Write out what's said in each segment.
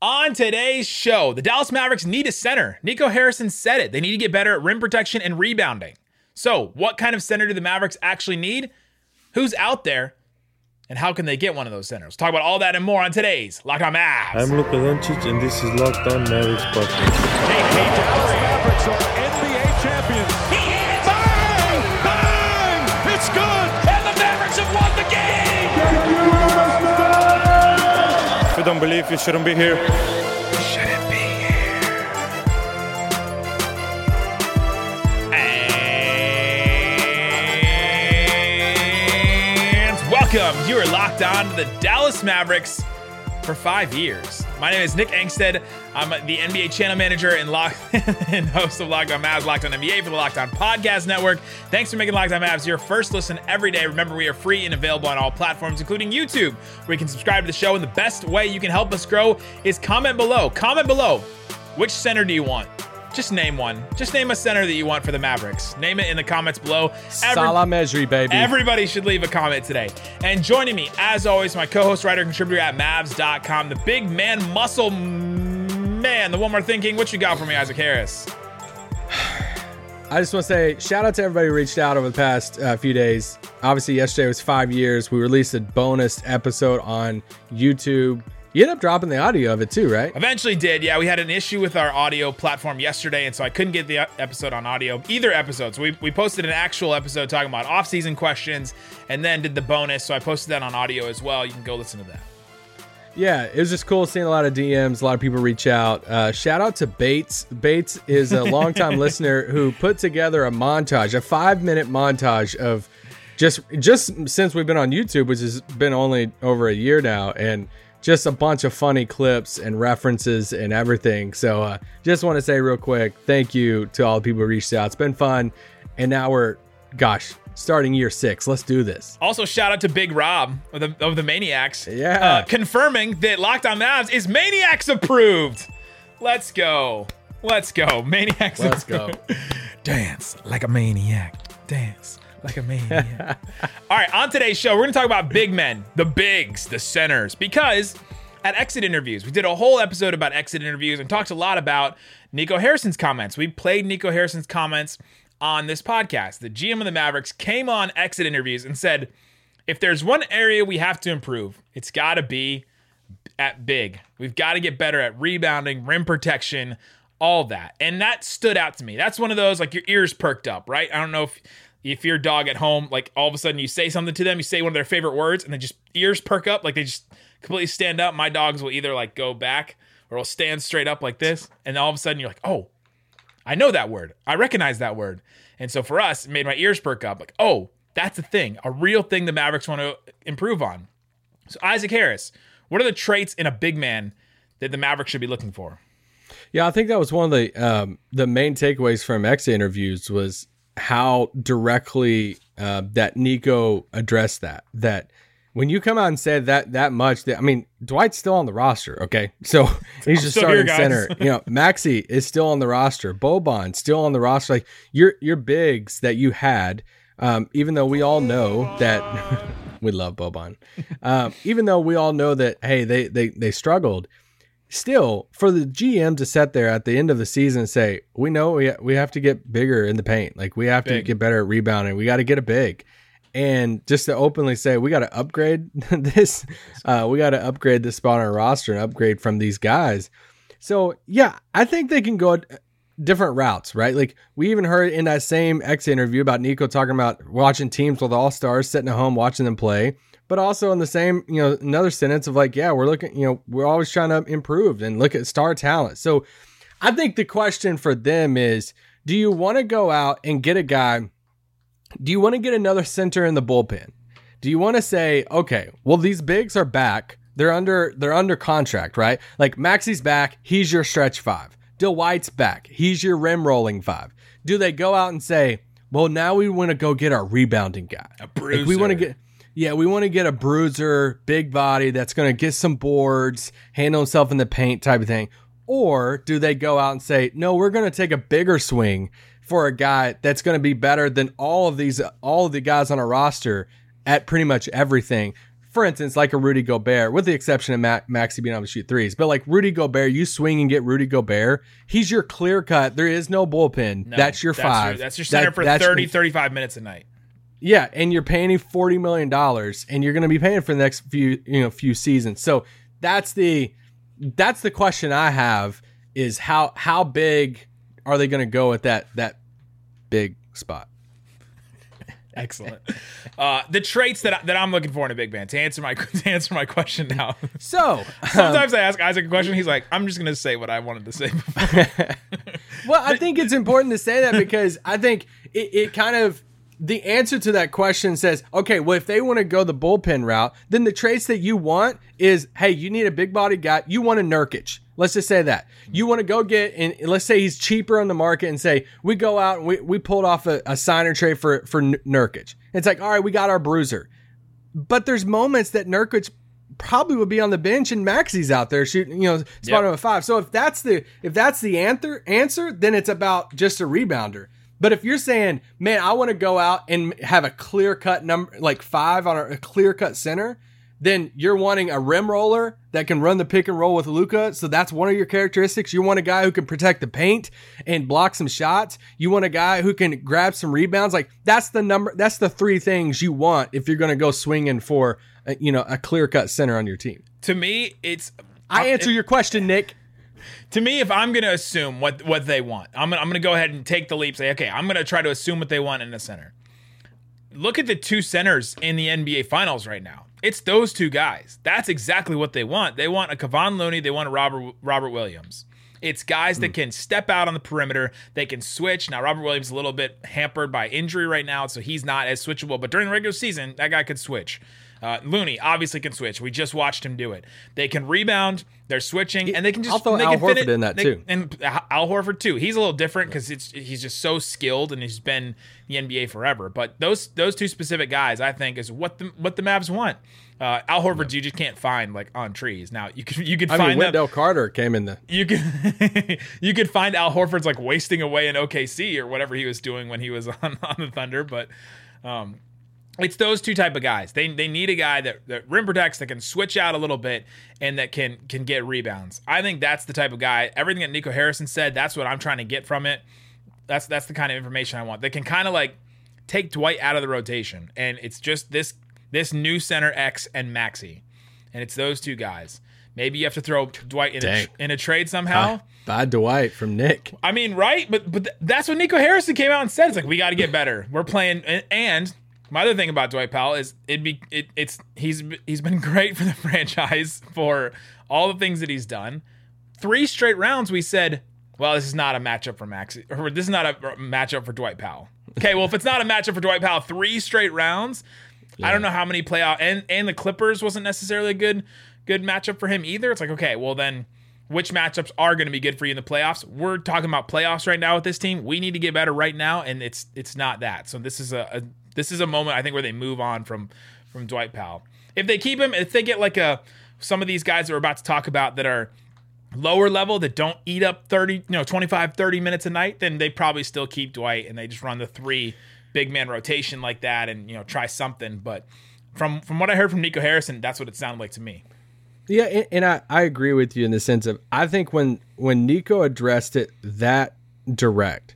On today's show, the Dallas Mavericks need a center. Nico Harrison said it. They need to get better at rim protection and rebounding. So, what kind of center do the Mavericks actually need? Who's out there? And how can they get one of those centers? Talk about all that and more on today's Locked On Mavs. I'm Luka Doncic, and this is Locked On Mavericks podcast. Hey, hey, you don't believe, you shouldn't be here. Shouldn't be here. And welcome. You are locked on to the Dallas Mavericks for five years. My name is Nick Angstadt. I'm the NBA channel manager and, lock- and host of Locked On Mavs, Locked On NBA for the Locked On Podcast Network. Thanks for making Locked On Mavs your first listen every day. Remember, we are free and available on all platforms, including YouTube, where you can subscribe to the show. And the best way you can help us grow is comment below. Comment below. Which center do you want? Just name one. Just name a center that you want for the Mavericks. Name it in the comments below. Every- Salah Mejri, baby. Everybody should leave a comment today. And joining me, as always, my co-host, writer, contributor at Mavs.com, the big man, muscle man, the one more thinking. What you got for me, Isaac Harris? I just want to say shout out to everybody who reached out over the past uh, few days. Obviously, yesterday was five years. We released a bonus episode on YouTube. You ended up dropping the audio of it too, right? Eventually did. Yeah, we had an issue with our audio platform yesterday, and so I couldn't get the episode on audio, either episode. So we, we posted an actual episode talking about off-season questions and then did the bonus. So I posted that on audio as well. You can go listen to that. Yeah, it was just cool seeing a lot of DMs, a lot of people reach out. Uh, shout out to Bates. Bates is a longtime listener who put together a montage, a five minute montage of just just since we've been on YouTube, which has been only over a year now, and just a bunch of funny clips and references and everything. So uh, just want to say real quick, thank you to all the people who reached out. It's been fun, and now we're, gosh, starting year six. Let's do this. Also, shout out to Big Rob of the, of the Maniacs. Yeah. Uh, confirming that Locked On Mavs is Maniacs approved. Let's go. Let's go. Maniacs Let's go. Dance like a maniac. Dance like a maniac. All right, on today's show, we're going to talk about big men, the bigs, the centers, because at exit interviews, we did a whole episode about exit interviews and talked a lot about Nico Harrison's comments. We played Nico Harrison's comments on this podcast. The GM of the Mavericks came on exit interviews and said, if there's one area we have to improve, it's got to be at big. We've got to get better at rebounding, rim protection, all that. And that stood out to me. That's one of those like your ears perked up, right? I don't know if if your dog at home, like all of a sudden you say something to them, you say one of their favorite words, and then just ears perk up, like they just completely stand up. My dogs will either like go back or will stand straight up like this, and all of a sudden you're like, oh, I know that word. I recognize that word. And so for us, it made my ears perk up, like, oh, that's a thing, a real thing the Mavericks want to improve on. So Isaac Harris, what are the traits in a big man that the Mavericks should be looking for? Yeah, I think that was one of the um, the main takeaways from X interviews was how directly uh, that Nico addressed that. That when you come out and say that that much, that I mean, Dwight's still on the roster. Okay, so he's just here, starting guys. center. You know, Maxi is still on the roster. Boban still on the roster. Like your your bigs that you had. Um, even though we all know that we love Boban, um, even though we all know that hey they they they struggled, still for the GM to sit there at the end of the season and say, we know we, we have to get bigger in the paint. Like we have to get better at rebounding. We got to get a big. And just to openly say, we got to upgrade this. Uh, we got to upgrade this spot on our roster and upgrade from these guys. So yeah, I think they can go different routes, right? Like we even heard in that same X interview about Nico talking about watching teams with all stars, sitting at home watching them play but also in the same, you know, another sentence of like, yeah, we're looking, you know, we're always trying to improve and look at star talent. So I think the question for them is do you want to go out and get a guy? Do you want to get another center in the bullpen? Do you want to say, okay, well, these bigs are back. They're under they're under contract, right? Like Maxi's back, he's your stretch five. Dill White's back, he's your rim rolling five. Do they go out and say, well, now we want to go get our rebounding guy? A Like, we want to get yeah, we want to get a bruiser, big body that's going to get some boards, handle himself in the paint type of thing. Or do they go out and say, no, we're going to take a bigger swing for a guy that's going to be better than all of these, all of the guys on our roster at pretty much everything. for instance, like a Rudy Gobert, with the exception of Ma- Maxi being able to shoot threes, but like Rudy Gobert, you swing and get Rudy Gobert. He's your clear cut. There is no bullpen. No, that's your five. Your, that's your center That- for that's- 30, 35 minutes a night. Yeah, and you're paying him forty million dollars, and you're going to be paying for the next few you know few seasons. So that's the that's the question I have is how how big are they going to go at that that big spot? Excellent. uh, the traits that, I, that I'm looking for in a big man to answer my to answer my question now. So Sometimes I ask Isaac a question. He's like, "I'm just going to say what I wanted to say." Before. Well, I think it's important to say that because I think it, it kind of the answer to that question says, okay, well, if they want to go the bullpen route, then the traits that you want is, hey, you need a big body guy. You want a Nurkic. Let's just say that. You want to go get, and let's say he's cheaper on the market and say, we go out and we, we pulled off a, a signer trade for, for Nurkic. It's like, all right, we got our bruiser. But there's moments that Nurkic probably would be on the bench and Maxi's out there shooting, you know, spot Yep. at five. So if that's the if that's the answer answer, then it's about just a rebounder. But if you're saying, man, I want to go out and have a clear cut number like five on a, a clear cut center, then you're wanting a rim roller that can run the pick and roll with Luka. So that's one of your characteristics. You want a guy who can protect the paint and block some shots. You want a guy who can grab some rebounds. Like that's the number. That's the three things you want if you're going to go swinging for a, you know a clear cut center on your team. to me, it's I answer your question, Nick. To me, if I'm going to assume what what they want, I'm gonna, I'm going to go ahead and take the leap. Say, okay, I'm going to try to assume what they want in the center. Look at the two centers in the NBA Finals right now. It's those two guys. That's exactly what they want. They want a Kevon Looney. They want a Robert Robert Williams. It's guys that hmm. can step out on the perimeter. They can switch. Now, Robert Williams is a little bit hampered by injury right now, so he's not as switchable. But during the regular season, that guy could switch. Uh, Looney obviously can switch. We just watched him do it. They can rebound. They're switching, and they can just. I'll throw they Al can fit Horford it- in that they- too. and Al Horford too. He's a little different because it's he's just so skilled and he's been the NBA forever. But those those two specific guys, I think, is what the what the Mavs want. Uh, Al Horford, you just can't find like on trees. Now you could you could I find mean, them. Wendell Carter came in the. You could you could find Al Horford's like wasting away in OKC or whatever he was doing when he was on, on the Thunder, but um, it's those two type of guys. They they need a guy that, that rim protects that can switch out a little bit and that can can get rebounds. I think that's the type of guy. Everything that Nico Harrison said, that's what I'm trying to get from it. That's that's the kind of information I want. That can kind of like take Dwight out of the rotation, and it's just this this new center X and Maxi, and it's those two guys. Maybe you have to throw Dwight in a, in a trade somehow. Bye, Dwight from Nick. I mean, right? But but th- that's what Nico Harrison came out and said. It's like we got to get better. We're playing, and my other thing about Dwight Powell is it'd be it, it's he's he's been great for the franchise for all the things that he's done. Three straight rounds, we said, well, this is not a matchup for Max, or this is not a matchup for Dwight Powell. Okay, well, if it's not a matchup for Dwight Powell, three straight rounds. I don't know how many playoff and and the Clippers wasn't necessarily a good good matchup for him either. It's like okay, well then which matchups are going to be good for you in the playoffs? We're talking about playoffs right now with this team. We need to get better right now, and it's it's not that. So this is a, a this is a moment I think where they move on from from Dwight Powell. If they keep him, if they get like a some of these guys that we're about to talk about that are lower level that don't eat up 30 you know 25 30 minutes a night then they probably still keep dwight and they just run the three big man rotation like that and you know try something but from from what i heard from nico harrison that's what it sounded like to me Yeah, and, and I, I agree with you in the sense of I think when when Nico addressed it that direct,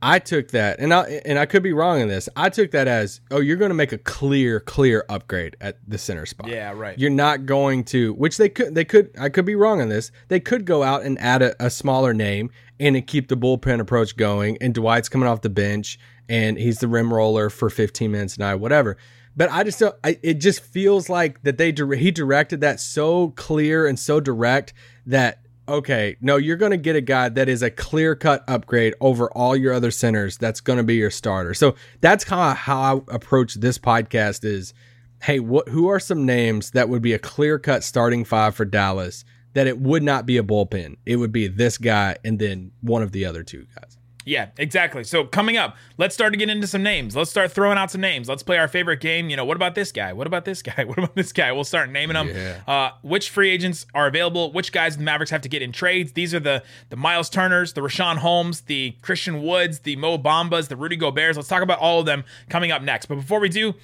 I took that, and I and I could be wrong in this. I took that as, oh, you're going to make a clear, clear upgrade at the center spot. Yeah, right. You're not going to, which they could, they could. I could be wrong on this. They could go out and add a, a smaller name and keep the bullpen approach going. And Dwight's coming off the bench, and he's the rim roller for 15 minutes a night, whatever. But I just don't. I, it just feels like that they he directed that so clear and so direct that okay, no, you're going to get a guy that is a clear cut upgrade over all your other centers. That's going to be your starter. So that's kind of how I approach this podcast. Is hey, what who are some names that would be a clear cut starting five for Dallas? That it would not be a bullpen. It would be this guy and then one of the other two guys. Yeah, exactly. So coming up, let's start to get into some names. Let's start throwing out some names. Let's play our favorite game. You know, what about this guy? What about this guy? What about this guy? We'll start naming them. Yeah. Uh, which free agents are available? Which guys the Mavericks have to get in trades? These are the the Miles Turners, the Richaun Holmes, the Christian Woods, the Mo Bambas, the Rudy Goberts. Let's talk about all of them coming up next. But before we do,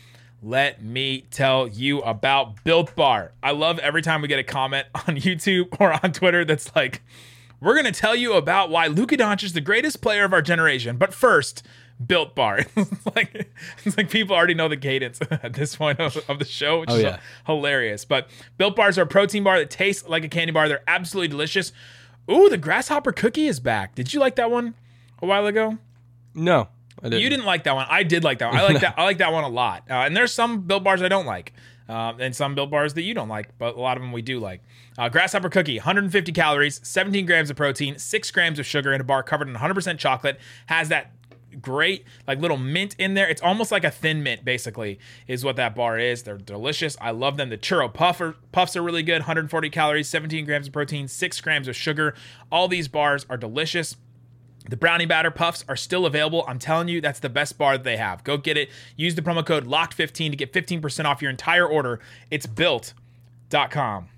let me tell you about Built Bar. I love every time we get a comment on YouTube or on Twitter that's like, we're going to tell you about why Luka Doncic is the greatest player of our generation. But first, Built Bar. it's like it's like people already know the cadence at this point of, of the show, which Oh, is yeah. hilarious. But Built Bars are a protein bar that tastes like a candy bar. They're absolutely delicious. Ooh, the grasshopper cookie is back. Did you like that one a while ago? No, I didn't. You didn't like that one. I did like that one. I like that. I like that one a lot. Uh, and there's some Built Bars I don't like, um, and some Built Bars that you don't like, but a lot of them we do like. Uh, grasshopper cookie, 150 calories, 17 grams of protein, six grams of sugar in a bar covered in 100% chocolate. Has that great like little mint in there. It's almost like a thin mint, basically, is what that bar is. They're delicious. I love them. The churro puffs are really good. 140 calories, 17 grams of protein, six grams of sugar. All these bars are delicious. The brownie batter puffs are still available. I'm telling you, that's the best bar that they have. Go get it. Use the promo code LOCKED15 to get 15% off your entire order. It's built.com.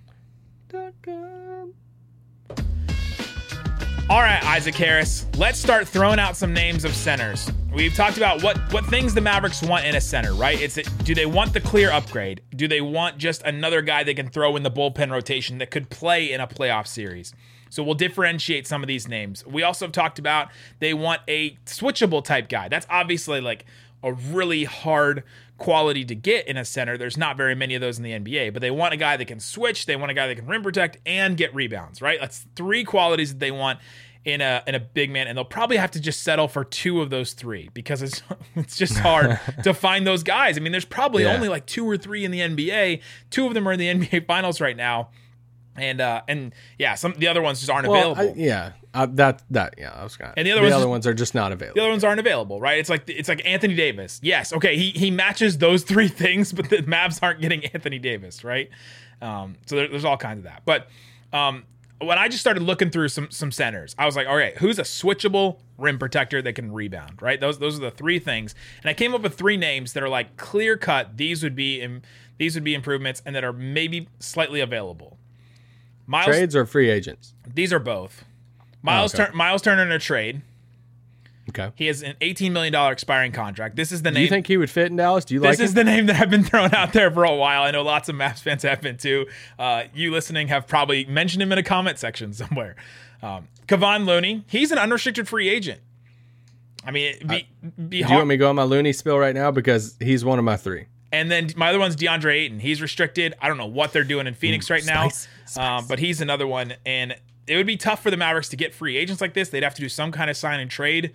All right, Isaac Harris, let's start throwing out some names of centers. We've talked about what what things the Mavericks want in a center, right? It's do they want the clear upgrade? Do they want just another guy they can throw in the bullpen rotation that could play in a playoff series? So we'll differentiate some of these names. We also have talked about they want a switchable type guy. That's obviously like a really hard quality to get in a center. There's not very many of those in the NBA, but they want a guy that can switch, they want a guy that can rim protect and get rebounds, right? That's three qualities that they want in a in a big man and they'll probably have to just settle for two of those three because it's it's just hard to find those guys. I mean, there's probably Yeah. only like two or three in the NBA. Two of them are in the NBA finals right now. And uh and yeah, some the other ones just aren't Well, available. I, yeah, uh, that that yeah, I was gonna. And the other ones other just- ones are just not available the other ones aren't available, right? It's like it's like Anthony Davis. Yes, okay, he he matches those three things, but the Mavs aren't getting Anthony Davis, right? Um, so there, there's all kinds of that. But um, when I just started looking through some some centers, I was like, all right, who's a switchable rim protector that can rebound, right? Those those are the three things, and I came up with three names that are like clear cut. These would be im- these would be improvements, and that are maybe slightly available. Miles, Trades or free agents. these are both. Miles okay. Tur- Miles Turner in a trade. Okay. He has an $18 million expiring contract. This is the Do name. you think he would fit in Dallas? Do you this like This is him? the name that I've been throwing out there for a while. I know lots of Mavs fans have been too. Uh, you listening have probably mentioned him in a comment section somewhere. Um, Kevon Looney, he's an unrestricted free agent. I mean, be, be Do you want me to go on my Looney spill right now because he's one of my three. And then my other one's DeAndre Ayton. He's restricted. I don't know what they're doing in Phoenix right now, spice, Um, but he's another one. And it would be tough for the Mavericks to get free agents like this. They'd have to do some kind of sign and trade,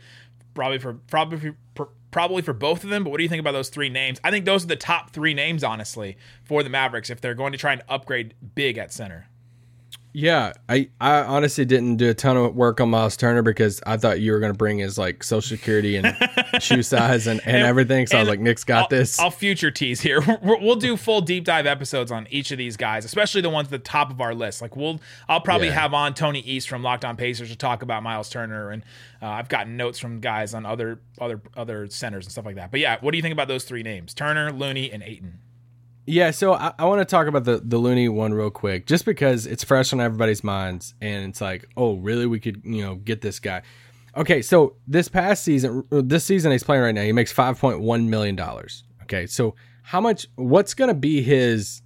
probably for probably for, probably for both of them. But what do you think about those three names? I think those are the top three names, honestly, for the Mavericks if they're going to try and upgrade big at center. Yeah, I, I honestly didn't do a ton of work on Miles Turner because I thought you were going to bring his like social security and shoe size and, and, everything. So I was like, Nick's got I'll, this. I'll future tease here. We're- We'll do full deep dive episodes on each of these guys, especially the ones at the top of our list. Like we'll, I'll probably Yeah. have on Tony East from Locked On Pacers to talk about Miles Turner, and uh, I've gotten notes from guys on other other other centers and stuff like that. But yeah, what do you think about those three names: Turner, Looney, and Ayton? Yeah, so I, I want to talk about the the Looney one real quick, just because it's fresh on everybody's minds, and it's like, oh, really? We could, you know, get this guy. Okay, so this past season, uh, this season he's playing right now, he makes five point one million dollars. Okay, so how much? What's going to be his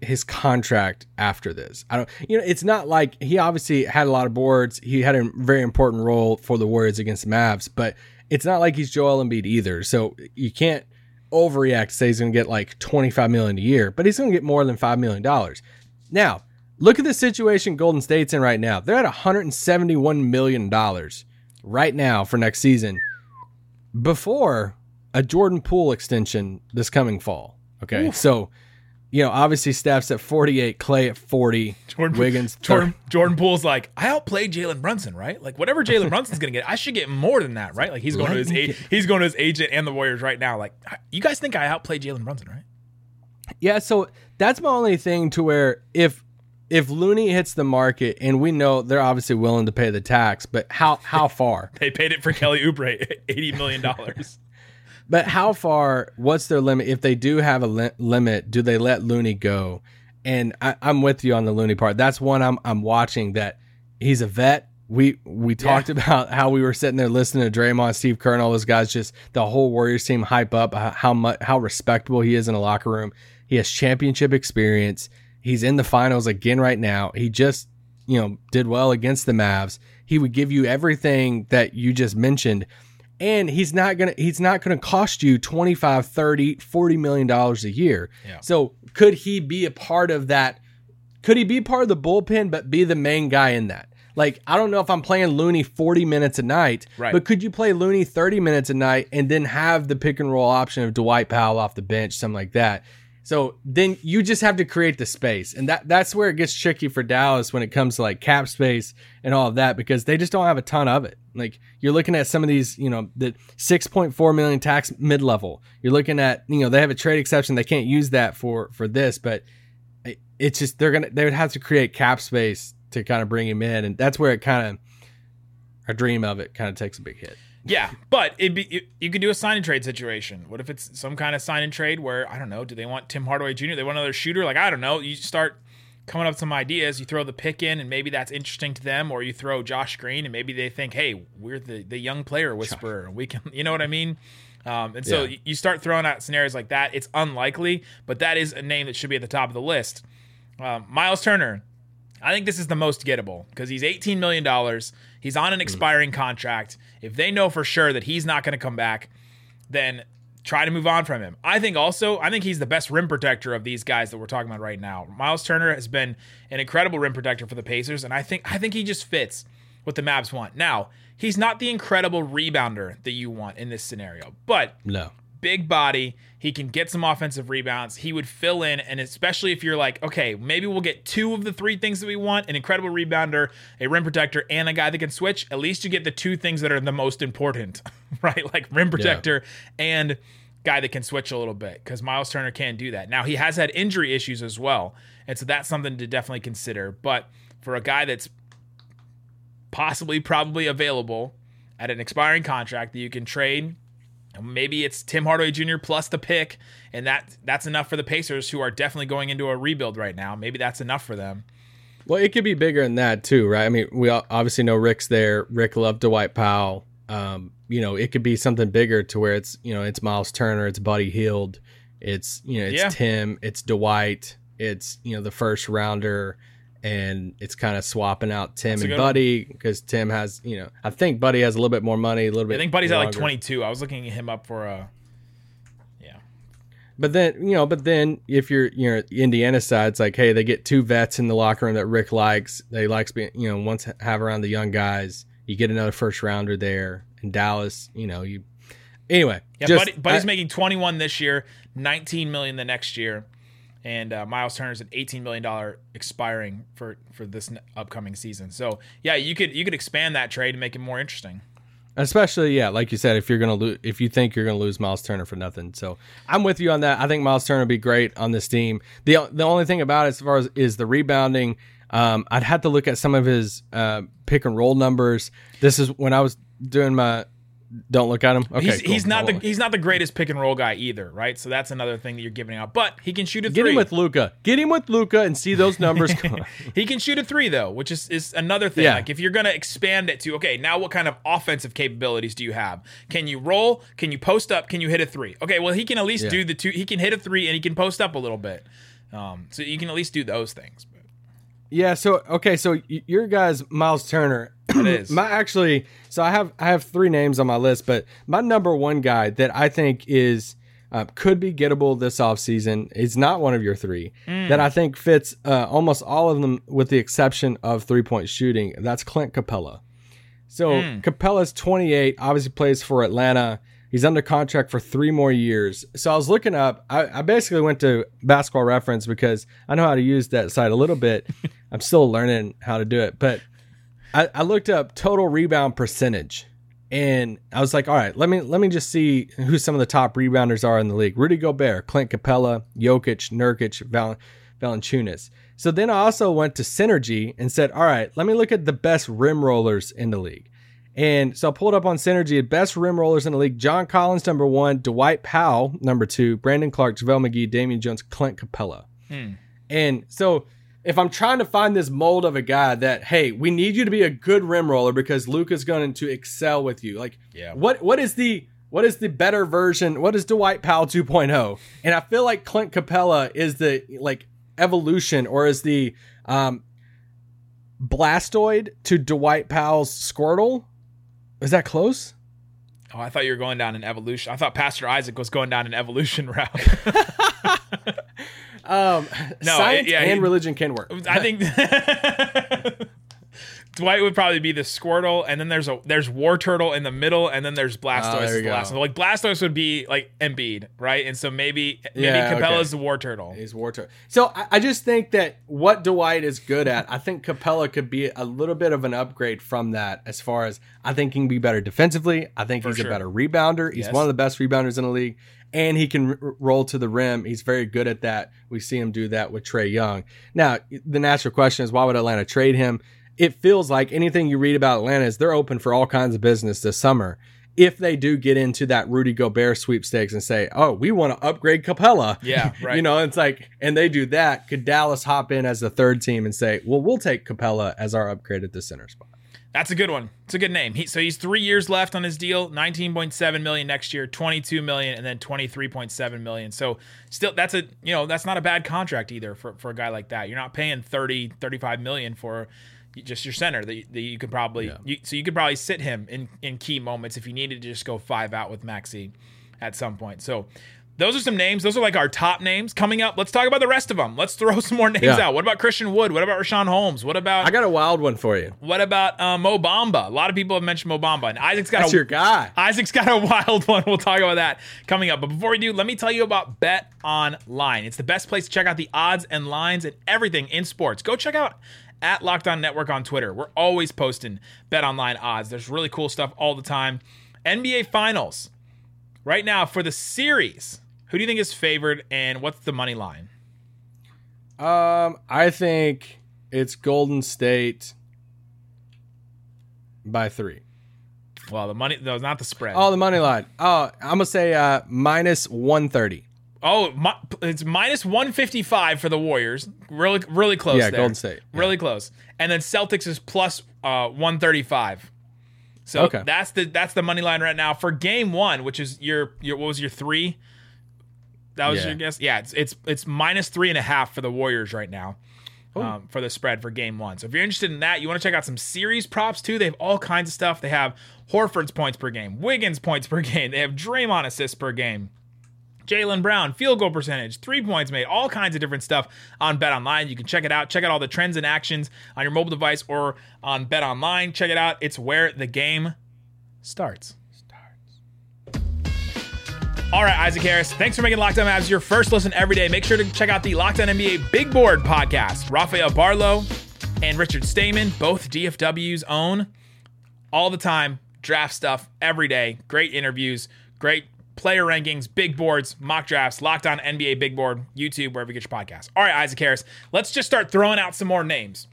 his contract after this? I don't. You know, it's not like he obviously had a lot of boards. He had a very important role for the Warriors against the Mavs, but it's not like he's Joel Embiid either. So you can't overreact to say he's going to get like 25 million a year, but he's going to get more than 5 million dollars. Now, look at the situation Golden State's in right now. They're at 171 million dollars right now for next season before a Jordan Poole extension this coming fall. Okay? So, you know, obviously Steph's at 48, Clay at 40, Jordan Wiggins Jordan, Jordan Poole's like, I outplayed Jalen Brunson, right? Like whatever Jalen Brunson's gonna get, I should get more than that, right? Like he's going Let to his get- he's going to his agent and the Warriors right now. Like, you guys think I outplayed Jalen Brunson, right? Yeah, so that's my only thing to where if if Looney hits the market and we know they're obviously willing to pay the tax, but how how far? They paid it for Kelly Oubre, eighty million dollars. But how far? What's their limit? If they do have a li- limit, do they let Looney go? And I, I'm with you on the Looney part. That's one I'm I'm watching. That he's a vet. we we talked about how we were sitting there listening to Draymond, Steve Kerr, and all those guys. Just the whole Warriors team hype up how much how respectable he is in a locker room. He has championship experience. He's in the finals again right now. He just you know did well against the Mavs. He would give you everything that you just mentioned and he's not going to he's not going to cost you 25 30 40 million dollars a year Yeah. so could he be a part of that could he be part of the bullpen but be the main guy in that like i don't know if i'm playing looney 40 minutes a night Right. but could you play looney 30 minutes a night and then have the pick and roll option of dwight powell off the bench something like that so then you just have to create the space. And that that's where it gets tricky for Dallas when it comes to like cap space and all of that because they just don't have a ton of it. Like you're looking at some of these, you know, the 6.4 million tax mid-level. You're looking at, you know, they have a trade exception. They can't use that for for this, but it- it's just they're going to they would have to create cap space to kind of bring him in and that's where it kind of a dream of it kind of takes a big hit. Yeah, but it'd be you, you could do a sign and trade situation. What if it's some kind of sign and trade where I don't know? Do they want Tim Hardaway Jr.? They want another shooter? Like I don't know. You start coming up with some ideas. You throw the pick in, and maybe that's interesting to them. Or you throw Josh Green, and maybe they think, hey, we're the the young player whisperer. and We can, you know what I mean? Um, and so Yeah. you start throwing out scenarios like that. It's unlikely, but that is a name that should be at the top of the list. Um, Miles Turner, I think this is the most gettable because he's $18 million. He's on an hmm. expiring contract. If they know for sure that he's not going to come back, then try to move on from him. I think also, I think he's the best rim protector of these guys that we're talking about right now. Miles Turner has been an incredible rim protector for the Pacers, and I think I think he just fits what the Mavs want. Now, he's not the incredible rebounder that you want in this scenario, but No. Big body. He can get some offensive rebounds. He would fill in, and especially if you're like, okay, maybe we'll get two of the three things that we want an incredible rebounder, a rim protector, and a guy that can switch. At least you get the two things that are the most important, right? Like rim protector and guy that can switch a little bit because Miles Turner can't do that. Now, he has had injury issues as well. And so that's something to definitely consider. But for a guy that's possibly, probably available at an expiring contract that you can trade Maybe it's Tim Hardaway Jr. plus the pick, and that that's enough for the Pacers, who are definitely going into a rebuild right now. Maybe that's enough for them. Well, it could be bigger than that too, right? I mean, we obviously know Rick's there. Rick loved Dwight Powell. Um, you know, it could be something bigger to where it's you know it's Miles Turner, it's Buddy Hield, it's you know it's Yeah. Tim, it's Dwight, it's you know the first rounder, and it's kind of swapping out Tim and. Buddy because Tim has you know I think Buddy has a little bit more money, a little bit. I think Buddy's at like 22. I was looking him up for a. Yeah, But then you know, but then if you're you know Indiana side, it's like, hey, they get two vets in the locker room that Rick likes. They likes being you know once have around the young guys. You get another first rounder there in Dallas. You know you. Anyway, yeah. just- Buddy, Buddy's I- making 21 this year, 19 million the next year, and uh, Miles Turner's an 18 million dollar expiring for for this upcoming season. So yeah, you could you could expand that trade and make it more interesting. especially yeah, like you said, if you're gonna lose, if you think you're gonna lose Miles Turner for nothing. So I'm with you on that. I think Miles Turner would be great on this team. the The only thing about it, as far as is the rebounding. Um, I'd have to look at some of his uh, pick and roll numbers. This is when I was doing my. Don't look at him. Okay, he's, cool. he's not the I'll- he's not the greatest pick and roll guy either, right? So that's another thing that you're giving up. But he can shoot a three. Get him with Luka. Get him with Luka and see those numbers. he can shoot a three though, which is, is another thing. Yeah. Like if you're gonna expand it to okay, now what kind of offensive capabilities do you have? Can you roll? Can you post up? Can you hit a three? Okay, well he can at least Yeah. do the two. He can hit a three and he can post up a little bit. Um, so you can at least do those things. Yeah. So okay. So your guys, Miles Turner. it is. My actually, so I have I have three names on my list, but my number one guy that I think is uh, could be gettable this offseason is not one of your three. That I think fits uh, almost all of them, with the exception of three point shooting. That's Clint Capela. So Capela's 28, obviously plays for Atlanta. He's under contract for three more years. So I was looking up. I, I basically went to Basketball Reference because I know how to use that site a little bit. I'm still learning how to do it, but I, I looked up total rebound percentage, and I was like, all right, let me let me just see who some of the top rebounders are in the league: Rudy Gobert, Clint Capela, Jokic, Nurkic, Val, Valanciunas. So then I also went to Synergy and said, all right, let me look at the best rim rollers in the league. And so I pulled up on Synergy, best rim rollers in the league. John Collins, number one. Dwight Powell, number two. Brandon Clarke, JaVale McGee, Damian Jones, Clint Capela. Hmm. And so if I'm trying to find this mold of a guy that, hey, we need you to be a good rim roller because Luke is going to excel with you. Like, Yeah. what what is the what is the better version? What is Dwight Powell 2.0? And I feel like Clint Capela is the like evolution or is the um Blastoise to Dwight Powell's Squirtle. Is that close? Oh, I thought you were going down an evolution. I thought Pastor Isaac was going down an evolution route. Um, No, science yeah, and he- religion can work. I think Dwight would probably be the Squirtle, and then there's a there's Wartortle in the middle, and then there's Blastoise. Oh, there as the last one. Like Blastoise would be like Embiid, right? And so maybe maybe Yeah, Capela's okay. the Wartortle. He's war turtle. So I, I just think that what Dwight is good at, I think Capela could be a little bit of an upgrade from that. As far as I think he can be better defensively. I think he's sure. a better rebounder. He's Yes. one of the best rebounders in the league, and he can r- roll to the rim. He's very good at that. We see him do that with Trae Young. Now the natural question is, why would Atlanta trade him? It feels like anything you read about Atlanta is they're open for all kinds of business this summer. If they do get into that Rudy Gobert sweepstakes and say, "Oh, we want to upgrade Capela," Yeah, right. you know, it's like, and they do that. Could Dallas hop in as the third team and say, well, we'll take Capela as our upgrade at the center spot? That's a good one. It's a good name. He, so he's three years left on his deal. 19.7 million next year, 22 million, and then 23.7 million. So still, that's a you know that's not a bad contract either for, for a guy like that. You're not paying 30, 35 million for just your center that, you- that you could probably you, so you could probably sit him in in key moments if you needed to just go five out with Maxi at some point. So. Those are some names. Those are like our top names coming up. Let's talk about the rest of them. Let's throw some more names Yeah. out. What about Christian Wood? What about Richaun Holmes? What about I got a wild one for you. what about uh, Mo Bamba? A lot of people have mentioned Mo Bamba, and Isaac's got That's a your guy. Isaac's got a wild one. We'll talk about that coming up. But before we do, let me tell you about Bet Online. It's the best place to check out the odds and lines and everything in sports. Go check out at Locked On Network on Twitter. We're always posting Bet Online odds. There's really cool stuff all the time. NBA Finals right now for the series. Who do you think is favored, and what's the money line? Um, I think it's Golden State by three. Well, the money, no, not the spread. Oh, the money line. Oh, I'm gonna say uh minus one thirty. Oh, mi- it's minus 155 for the Warriors. Really, really close. Yeah, there. Golden State. Yeah. Really close. And then Celtics is plus uh, 135. So Okay. that's the that's the money line right now for game one, which is your your what was your three? That was Yeah. your guess. Yeah, it's it's it's minus three and a half for the Warriors right now. Um, for the spread for game one. So if you're interested in that, you want to check out some series props too. They have all kinds of stuff. They have Horford's points per game, Wiggins points per game. They have Draymond assists per game. Jaylen Brown, field goal percentage, three points made, all kinds of different stuff on Bet Online. You can check it out. Check out all the trends and actions on your mobile device or on Bet Online. Check it out. It's where the game starts. All right, Isaac Harris, thanks for making Locked On Mavs your first listen every day. Make sure to check out the Locked On NBA Big Board podcast. Rafael Barlowe and Richard Stayman, both DFW's own, all the time, draft stuff every day. Great interviews, great player rankings, big boards, mock drafts, Locked On NBA Big Board, YouTube, wherever you get your podcast. All right, Isaac Harris, let's just start throwing out some more names.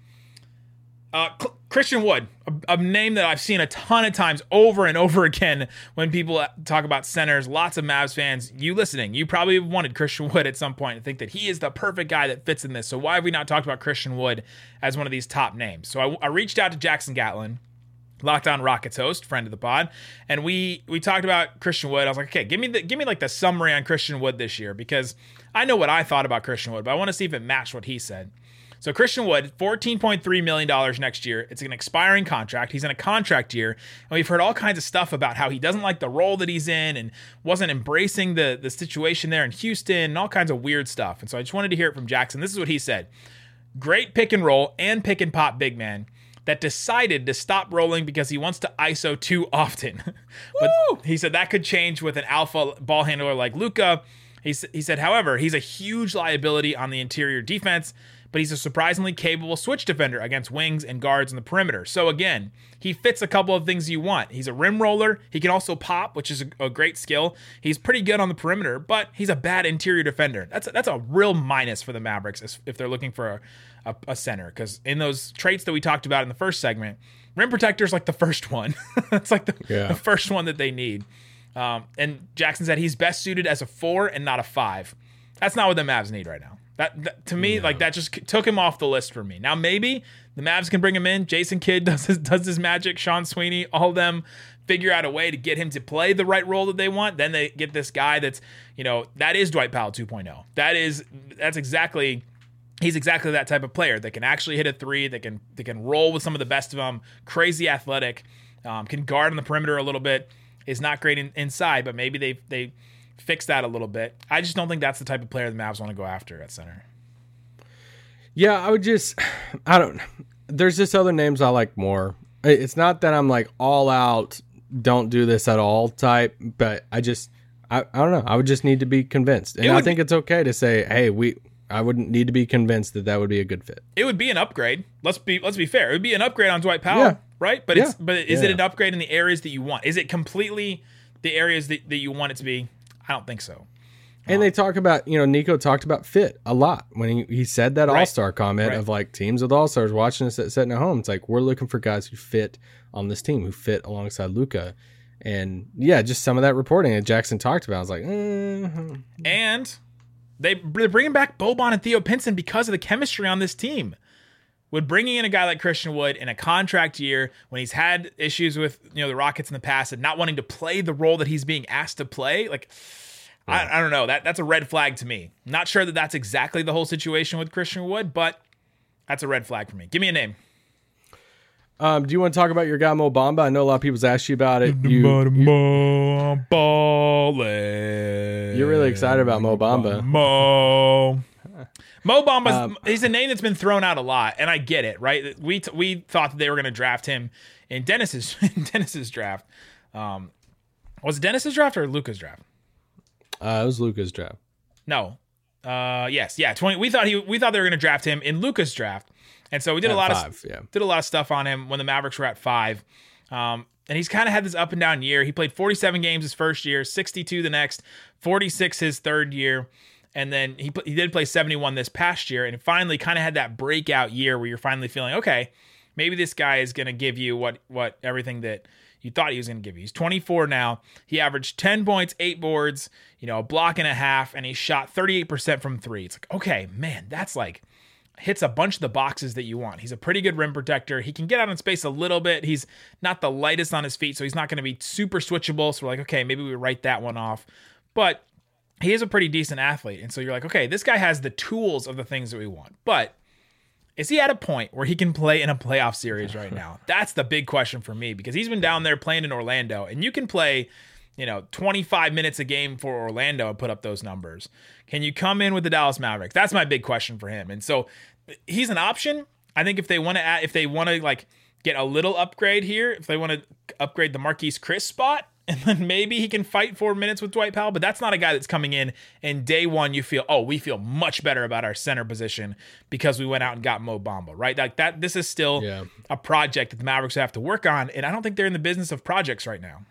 Uh, Cl- Christian Wood, a, a name that I've seen a ton of times over and over again when people uh, talk about centers. Lots of Mavs fans, you listening, you probably wanted Christian Wood at some point and think that he is the perfect guy that fits in this. So why have we not talked about Christian Wood as one of these top names? So I, I reached out to Jackson Gatlin. Locked on Rockets host, friend of the pod, and we we talked about Christian Wood. I was like, okay, give me the give me like the summary on Christian Wood this year because I know what I thought about Christian Wood, but I want to see if it matched what he said. So Christian Wood, $14.3 million next year. It's an expiring contract. He's in a contract year. And we've heard all kinds of stuff about how he doesn't like the role that he's in and wasn't embracing the, the situation there in Houston and all kinds of weird stuff. And so I just wanted to hear it from Jackson. This is what he said. Great pick and roll and pick and pop big man that decided to stop rolling because he wants to ISO too often. but he said that could change with an alpha ball handler like Luka. He, he said, however, he's a huge liability on the interior defense, but he's a surprisingly capable switch defender against wings and guards in the perimeter. So again, he fits a couple of things you want. He's a rim roller. He can also pop, which is a, a great skill. He's pretty good on the perimeter, but he's a bad interior defender. That's a, that's a real minus for the Mavericks if- if they're looking for a, a, a center. Because in those traits that we talked about in the first segment, rim protector is like the first one. it's like the, Yeah. the first one that they need. Um, and Jackson said he's best suited as a four and not a five. That's not what the Mavs need right now. That, that to me, like that just took him off the list for me. Now maybe the Mavs can bring him in. Jason Kidd does his does his magic. Sean Sweeney, all of them figure out a way to get him to play the right role that they want. Then they get this guy that's you know that is Dwight Powell 2.0. That is that's exactly he's exactly that type of player that can actually hit a three, that can that can roll with some of the best of them, crazy athletic, um, can guard on the perimeter a little bit, is not great in, inside, but maybe they they fix that a little bit. I just don't think that's the type of player the Mavs want to go after at center. Yeah, I would just, I don't. There's just other names I like more. It's not that I'm like all out, don't do this at all type, but I just, I, I don't know. I would just need to be convinced, and I think it's okay to say, hey, we. I wouldn't need to be convinced that that would be a good fit. It would be an upgrade. Let's be let's be fair. It would be an upgrade on Dwight Powell, Yeah. right? But Yeah. it's but is it an upgrade in the areas that you want? Is it completely the areas that, that you want it to be? I don't think so. And they talk about, you know, Nico talked about fit a lot when he, he said that Right. all star comment Right. of like teams with all stars watching us at sitting at home. It's like we're looking for guys who fit on this team, who fit alongside Luka. And yeah, just some of that reporting that Jackson talked about. I was like, mm And they they're bringing back Boban and Theo Pinson because of the chemistry on this team. With bringing in a guy like Christian Wood in a contract year when he's had issues with you know the Rockets in the past and not wanting to play the role that he's being asked to play, like I, I don't know that that's a red flag to me. Not sure that that's exactly the whole situation with Christian Wood, but that's a red flag for me. Give me a name. Um, do you want to talk about your guy Mo Bamba? I know a lot of people's asked you about it. You, you, You're really excited about Mo Bamba. Mo. Mo Bamba's Um, he's a name that's been thrown out a lot, and I get it, right? We t- we thought that they were going to draft him in Dennis's in Dennis's draft. Um, was it Dennis's draft or Luka's draft? uh, it was Luka's draft. No. Uh, yes, yeah, twenty. We thought he we thought they were going to draft him in Luka's draft, and so we did a lot five, of yeah. did a lot of stuff on him when the Mavericks were at five. Um, and he's kind of had this up and down year. He played 47 games his first year, 62 the next, 46 his third year, and then he he did play 71 this past year, and finally kind of had that breakout year where you're finally feeling okay, maybe this guy is going to give you what what everything that you thought he was going to give you. He's 24 now. He averaged 10 points, eight boards, you know, a block and a half, and he shot 38% from three. It's like okay, man, that's like hits a bunch of the boxes that you want. He's a pretty good rim protector. He can get out in space a little bit. He's not the lightest on his feet, so he's not going to be super switchable. So we're like, okay, maybe we write that one off. But he is a pretty decent athlete. And so you're like, okay, this guy has the tools of the things that we want. But is he at a point where he can play in a playoff series right now? That's the big question for me because he's been down there playing in Orlando and you can play, you know, 25 minutes a game for Orlando and put up those numbers. Can you come in with the Dallas Mavericks? That's my big question for him. And so he's an option. I think if they want to if they want to like get a little upgrade here, if they want to upgrade the Marquese Chriss spot, and then maybe he can fight four minutes with Dwight Powell. But that's not a guy that's coming in and day one you feel, oh, we feel much better about our center position because we went out and got Mo Bamba, right? Like that. This is still Yeah. a project that the Mavericks have to work on, and I don't think they're in the business of projects right now.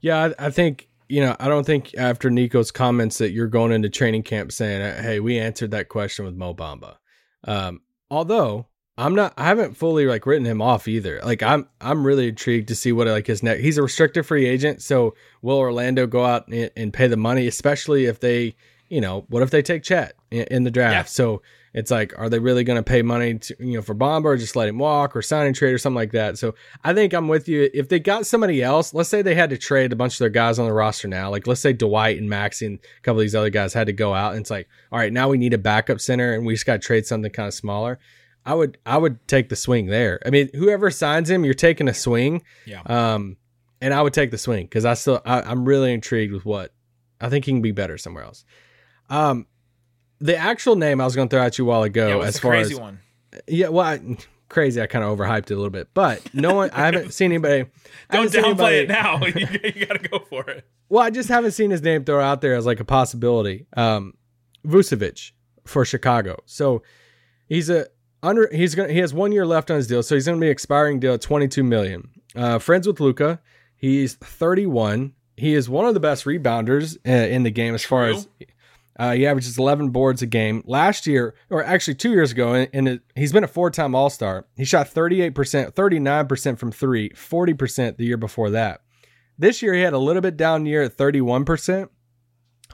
Yeah, I, I think you know. I don't think after Nico's comments that you're going into training camp saying, "Hey, we answered that question with Mo Bamba." Um, although I'm not, I haven't fully like written him off either. Like I'm, I'm really intrigued to see what like his next. He's a restricted free agent, so will Orlando go out and, and pay the money, especially if they, you know, what if they take Chet in, in the draft? Yeah. So it's like, are they really going to pay money to you know for Bamba, or just let him walk or sign and trade or something like that? So I think I'm with you. If they got somebody else, let's say they had to trade a bunch of their guys on the roster now, like let's say Dwight and Maxi and a couple of these other guys had to go out, and it's like, all right, now we need a backup center, and we just got to trade something kind of smaller. I would I would take the swing there. I mean, whoever signs him, you're taking a swing. Yeah. Um, and I would take the swing because I still I, I'm really intrigued with what I think he can be better somewhere else. Um, the actual name I was going to throw at you a while ago, yeah, as far crazy as one? yeah, well, I, crazy. I kind of overhyped it a little bit, but no one. I haven't seen anybody. Don't downplay anybody- it now. you, you got to go for it. Well, I just haven't seen his name thrown out there as like a possibility. Um, Vucevic for Chicago. So he's a under. He's gonna. He has one year left on his deal, so he's gonna be expiring deal at twenty two million. Uh, friends with Luka. He's thirty one. He is one of the best rebounders uh, in the game as far True. as. Uh, he averages 11 boards a game. Last year, or actually two years ago, and, and it, he's been a four time All Star. He shot 38%, 39% from three, 40% the year before that. This year he had a little bit down year at 31%.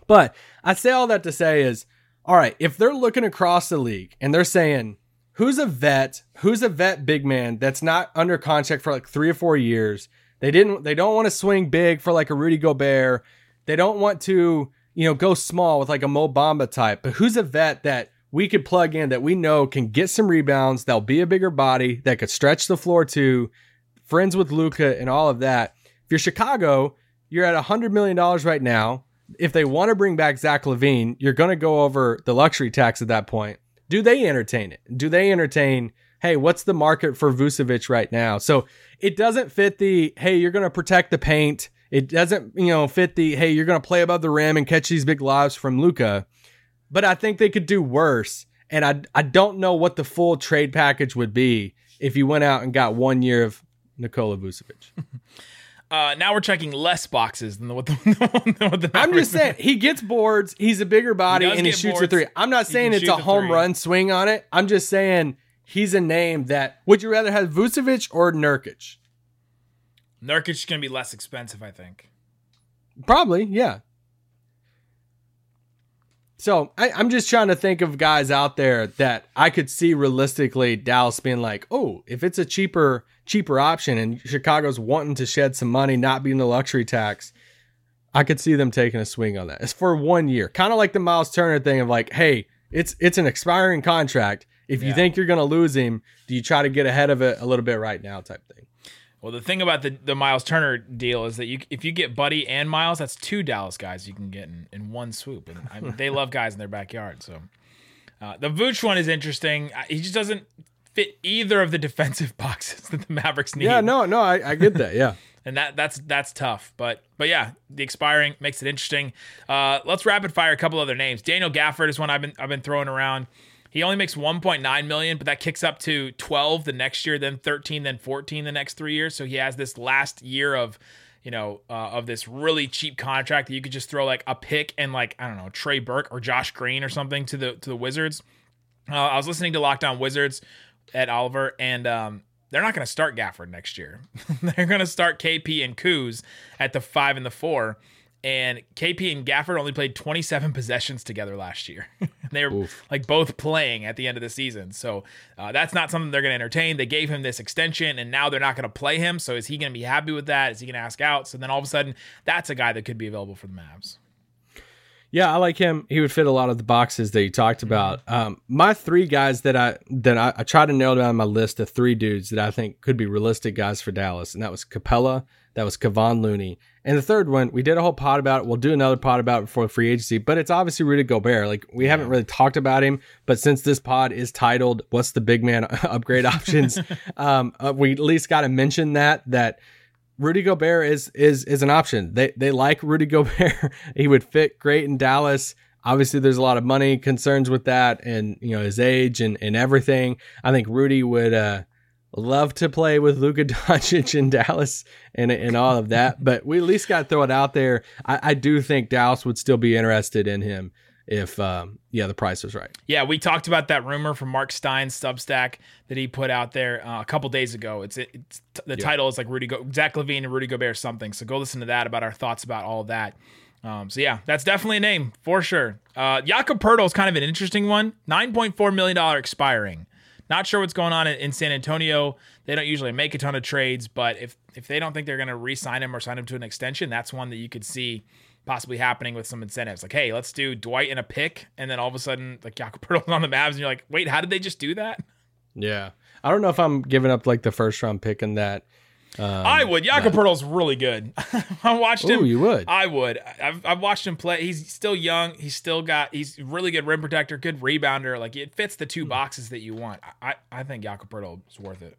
But I say all that to say is all right, if they're looking across the league and they're saying, who's a vet, who's a vet big man that's not under contract for like three or four years, they didn't, they don't want to swing big for like a Rudy Gobert. They don't want to, you know, go small with like a Mo Bamba type, but who's a vet that we could plug in that we know can get some rebounds, that'll be a bigger body, that could stretch the floor too, friends with Luka and all of that. If you're Chicago, you're at $100 million right now. If they want to bring back Zach LaVine, you're going to go over the luxury tax at that point. Do they entertain it? Do they entertain, hey, what's the market for Vucevic right now? So it doesn't fit the, hey, you're going to protect the paint. It doesn't, you know, fit the, hey, you're going to play above the rim and catch these big lives from Luka. But I think they could do worse. And I, I don't know what the full trade package would be if you went out and got one year of Nikola Vucevic. Uh, now we're checking less boxes than what the, than what the I'm just saying he gets boards. He's a bigger body He and he shoots a three. I'm not saying it's a home three. run swing on it. I'm just saying he's a name that. Would you rather have Vucevic or Nurkic? Nurkic is going to be less expensive, I think. Probably, yeah. So I, I'm just trying to think of guys out there that I could see realistically Dallas being like, oh, if it's a cheaper cheaper option and Chicago's wanting to shed some money, not being the luxury tax, I could see them taking a swing on that. It's for one year, kind of like the Miles Turner thing of like, hey, it's it's an expiring contract. If you Yeah. think you're going to lose him, do you try to get ahead of it a little bit right now, type thing? Well, the thing about the, the Miles Turner deal is that you if you get Buddy and Miles, that's two Dallas guys you can get in, in one swoop, and I mean, they love guys in their backyard. So uh, the Vooch one is interesting. Uh, He just doesn't fit either of the defensive boxes that the Mavericks need. Yeah, no, no, I, I get that. Yeah. and that that's that's tough. But but yeah, the expiring makes it interesting. Uh, let's rapid fire a couple other names. Daniel Gafford is one I've been I've been throwing around. He only makes 1.9 million, but that kicks up to 12 the next year, then 13, then 14 the next three years. So he has this last year of, you know, uh, of this really cheap contract that you could just throw like a pick and like I don't know Trey Burke or Josh Green or something to the to the Wizards. Uh, I was listening to Locked On Wizards at Oliver, and um, they're not going to start Gafford next year. they're going to start KP and Kuz at the five and the four. And KP and Gafford only played 27 possessions together last year. they were like both playing at the end of the season. So uh, that's not something they're going to entertain. They gave him this extension, and now they're not going to play him. So is he going to be happy with that? Is he going to ask out? So then all of a sudden, that's a guy that could be available for the Mavs. Yeah, I like him. He would fit a lot of the boxes that you talked about. Um, my three guys that I that I, I tried to nail down my list of three dudes that I think could be realistic guys for Dallas, and that was Capela, that was Kevon Looney, and the third one we did a whole pod about it. We'll do another pod about it before free agency, but it's obviously Rudy Gobert. Like we haven't really talked about him, but since this pod is titled "What's the Big Man Upgrade Options," um, uh, we at least got to mention that that. Rudy Gobert is is is an option. They they like Rudy Gobert. he would fit great in Dallas. Obviously, there's a lot of money concerns with that, and you know his age and and everything. I think Rudy would uh, love to play with Luka Doncic in Dallas and and all of that. But we at least got to throw it out there. I, I do think Dallas would still be interested in him if um, yeah the price was right. Yeah, we talked about that rumor from Marc Stein's Substack that he put out there uh, a couple days ago. It's, it's the title is like Rudy Go- Zach LaVine and Rudy Gobert something. So go listen to that about our thoughts about all that. Um, so yeah, that's definitely a name for sure. Uh, Jakob Poeltl is kind of an interesting one. Nine point four million dollar expiring. Not sure what's going on in, in San Antonio. They don't usually make a ton of trades, but if if they don't think they're going to re-sign him or sign him to an extension, that's one that you could see possibly happening with some incentives. Like, hey, let's do Dwight and a pick, and then all of a sudden, like Jakob Poeltl's on the Mavs, and you're like, wait, how did they just do that? Yeah, I don't know if I'm giving up like the first round pick in that. Um, I would. Jakob Poeltl's really good. I watched him. Ooh, you would. I would. I've, I've watched him play. He's still young. He's still got. He's really good rim protector, good rebounder. Like it fits the Hmm. two boxes that you want. I I think Jakob Poeltl is worth it.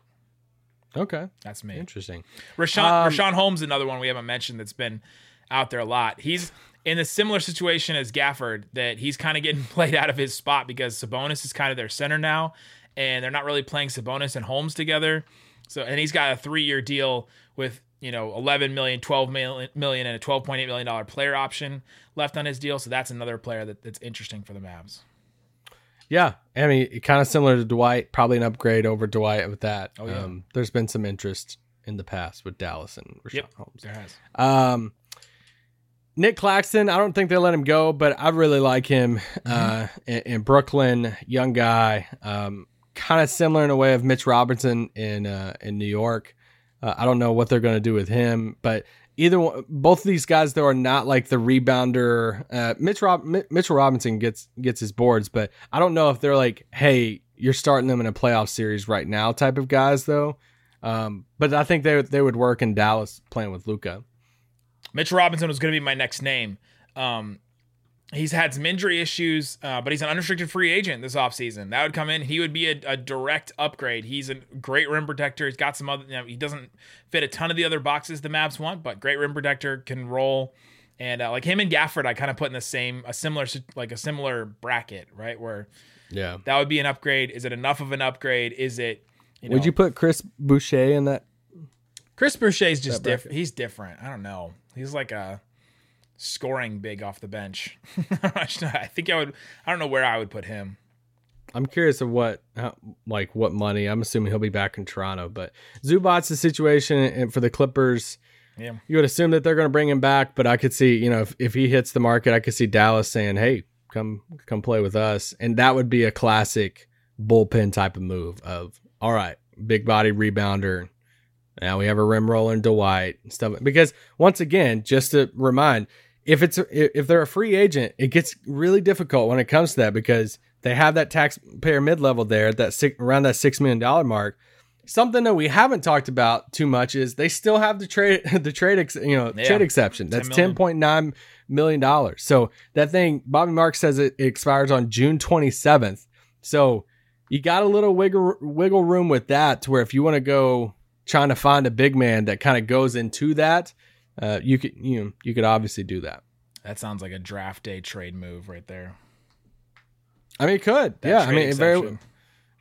okay, That's me. interesting. Richaun Um, Richaun Holmes, another one we haven't mentioned that's been out there a lot. He's in a similar situation as Gafford, that he's kind of getting played out of his spot because Sabonis is kind of their center now, and they're not really playing Sabonis and Holmes together. So, and he's got a three-year deal with you know 11 million, 12 million, million, and a 12.8 million dollar player option left on his deal. So that's another player that, that's interesting for the Mavs. Yeah, I mean, kind of similar to Dwight, probably an upgrade over Dwight with that. Oh, yeah. um, there's been some interest in the past with Dallas and Richaun Yep. Holmes. There has. Um, Nick Claxton, I don't think they let him go, but I really like him uh, in, in Brooklyn, young guy, um, kind of similar in a way of Mitch Robinson in uh, in New York. Uh, I don't know what they're going to do with him, but either one, both of these guys though are not like the rebounder. Uh, Mitch Rob, Mi- Mitchell Robinson gets gets his boards, but I don't know if they're like, hey, you're starting them in a playoff series right now type of guys though. Um, but I think they they would work in Dallas playing with Luka. Mitch Robinson was going to be my next name. Um, he's had some injury issues, uh, but he's an unrestricted free agent this offseason. That would come in. He would be a, a direct upgrade. He's a great rim protector. He's got some other, you know, he doesn't fit a ton of the other boxes the Mavs want, but great rim protector, can roll. And uh, like him and Gafford, I kind of put in the same, a similar, like a similar bracket, right? Where Yeah. that would be an upgrade. Is it enough of an upgrade? Is it, you know, Would you put Chris Boucher in that? Chris Boucher's just different. He's different. I don't know. He's like a scoring big off the bench. I think I would. I don't know where I would put him. I'm curious of what, how, like, what money. I'm assuming he'll be back in Toronto, but Zubac's the situation and for the Clippers. Yeah. You would assume that they're going to bring him back, but I could see, you know, if, if he hits the market, I could see Dallas saying, "Hey, come come play with us," and that would be a classic bullpen type of move. Of all right, big body rebounder. Now we have a rim roller in Dwight and stuff. Because once again, just to remind, if it's if they're a free agent, it gets really difficult when it comes to that because they have that taxpayer mid level there at that six, around that six million dollar mark. Something that we haven't talked about too much is they still have the trade the trade ex, you know Yeah. trade exception. That's ten point nine million dollars. So that thing, Bobby Mark says it, it expires on June twenty seventh. So you got a little wiggle wiggle room with that to where if you want to go trying to find a big man that kind of goes into that, uh, you could you know you could obviously do that. That sounds like a draft day trade move right there. I mean, it could. That yeah, I mean, it very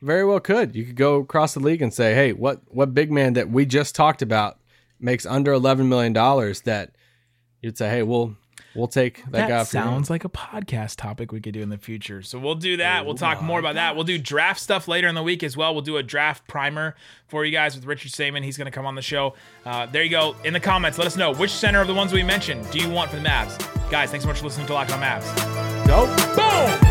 very well could. You could go across the league and say, hey, what what big man that we just talked about makes under eleven million dollars that you'd say, hey, we'll we'll take that, That, guy. sounds like a podcast topic we could do in the future. So we'll do that. we'll talk more about that. We'll do draft stuff later in the week as well. We'll do a draft primer for you guys with Richard Stayman. He's going to come on the show. Uh, there you go. In the comments, let us know which center of the ones we mentioned do you want for the Mavs. Guys, thanks so much for listening to Locked On Mavs. Nope. Boom!